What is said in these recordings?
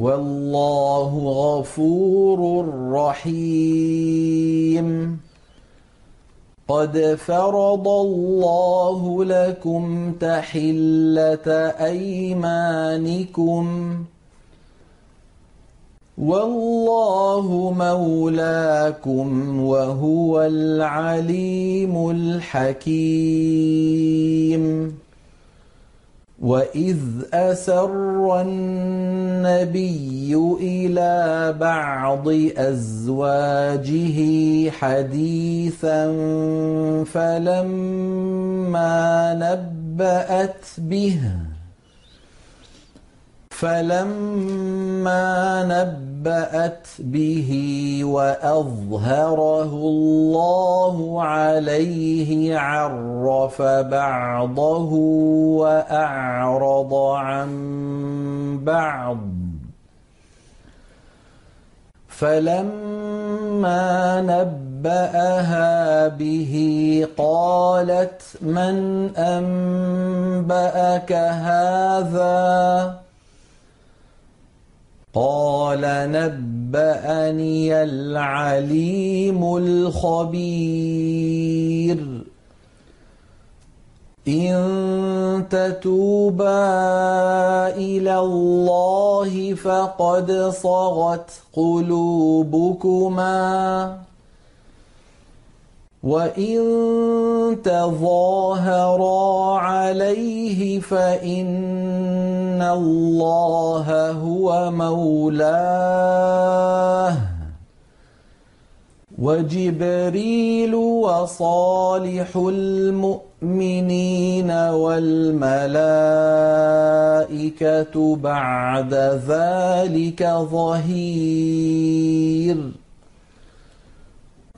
والله غفور رحيم. قد فرض الله لكم تحلة أيمانكم. والله مولاكم وهو العليم الحكيم. وإذ أسر النبي إلى بعض أزواجه حديثا فلما نبأت به فلما نبأت به وأظهره الله عليه عرف بعضه وأعرض عن بعض. فلما نبأها به قالت من أنبأك هذا؟ قال نبأني العليم الخبير. إن تتوبا إلى الله فقد صغت قلوبكما. وإن تظاهرا عليه فإن الله هو مولاه وجبريل وصالح المؤمنين والملائكة بعد ذلك ظهير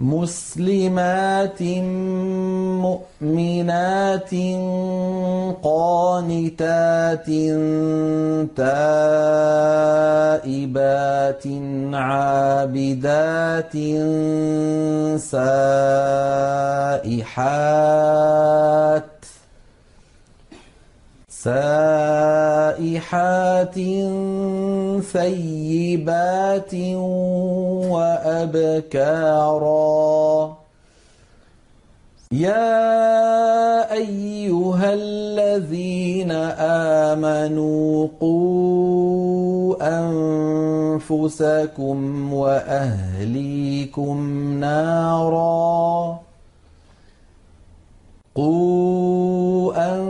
مسلمات مؤمنات قانتات تائبات عابدات سائحات سائحات ثيبات وأبكارا. يا أيها الذين آمنوا قوا أنفسكم وأهليكم نارا. قوا أنفسكم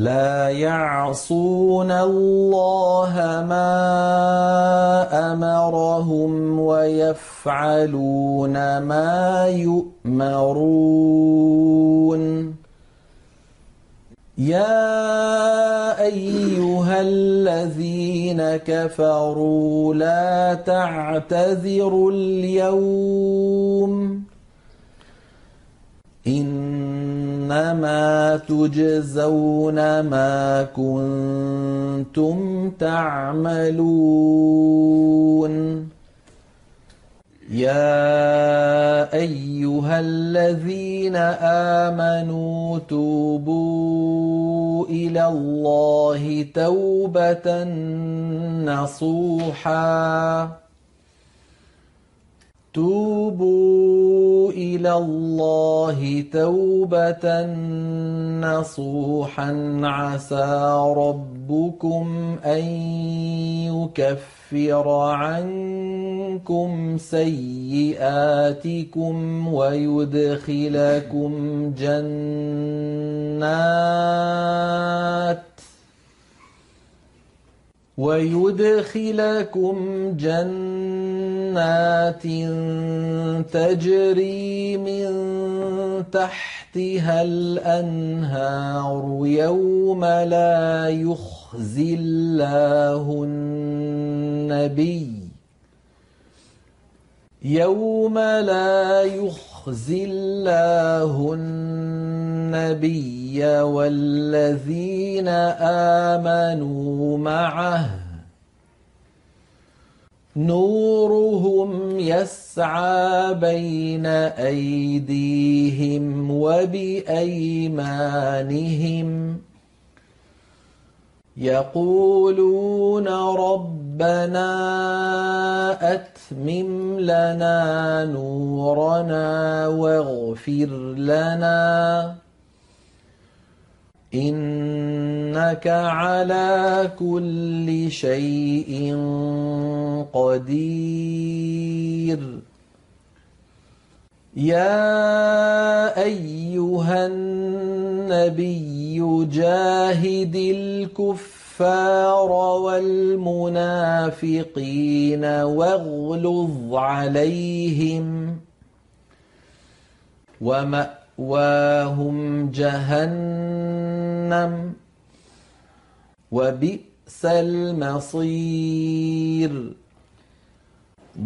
لا يعصون الله ما أمرهم ويفعلون ما يؤمرون. يا أيها الذين كفروا لا تعتذروا اليوم. إنما تجزون ما كنتم تعملون. يا أيها الذين آمنوا توبوا إلى الله توبة نصوحا. توبوا إلى الله توبة نصوحا عسى ربكم أن يكفر عنكم سيئاتكم ويدخلكم جنات ويدخلكم جنات تجري من تحتها الأنهار. يوم لا يخزي الله النبي يوم لا يخزي الله النبي والذين آمنوا معه نورهم يسعى بين أيديهم وبأيمانهم يقولون ربنا أتمم لنا نورنا واغفر لنا. إنك على كل شيء قدير. يا أيها النبي جاهد الكفار والمنافقين واغلظ عليهم ومأواهم جهنم وبئس المصير.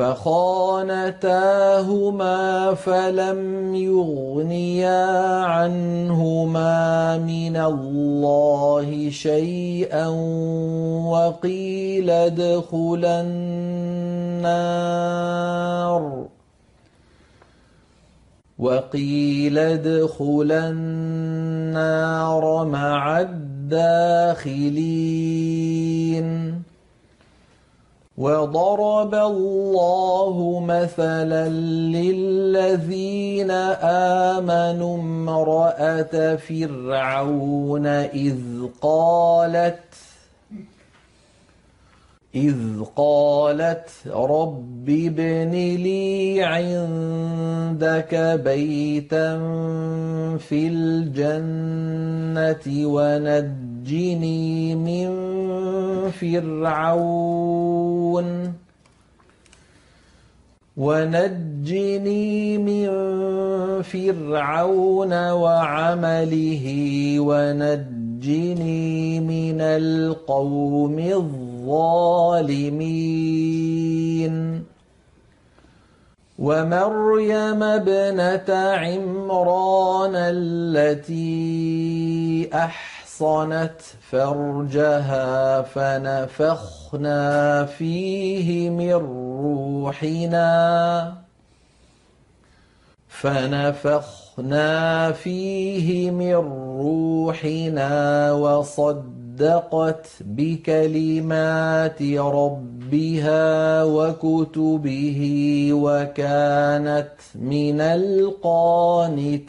فخانتاهما فلم يغنيا عنهما من الله شيئا وقيل ادخلا النار. وقيل ادخلا النار مع الداخلين. وضرب الله مثلا للذين آمنوا امرأة فرعون إذ قالت إذ قالت رب ابن لي عندك بيتا في الجنة ونجني من فرعون. ونجني من فرعون وعمله. ونجني من القوم الظالمين. ومريم ابنة عمران التي أحصنت فرجها فنفخنا فيه من روحنا. فنفخنا فيه من روحنا وصدقت بكلمات ربها وكتبه وكانت من القانتين.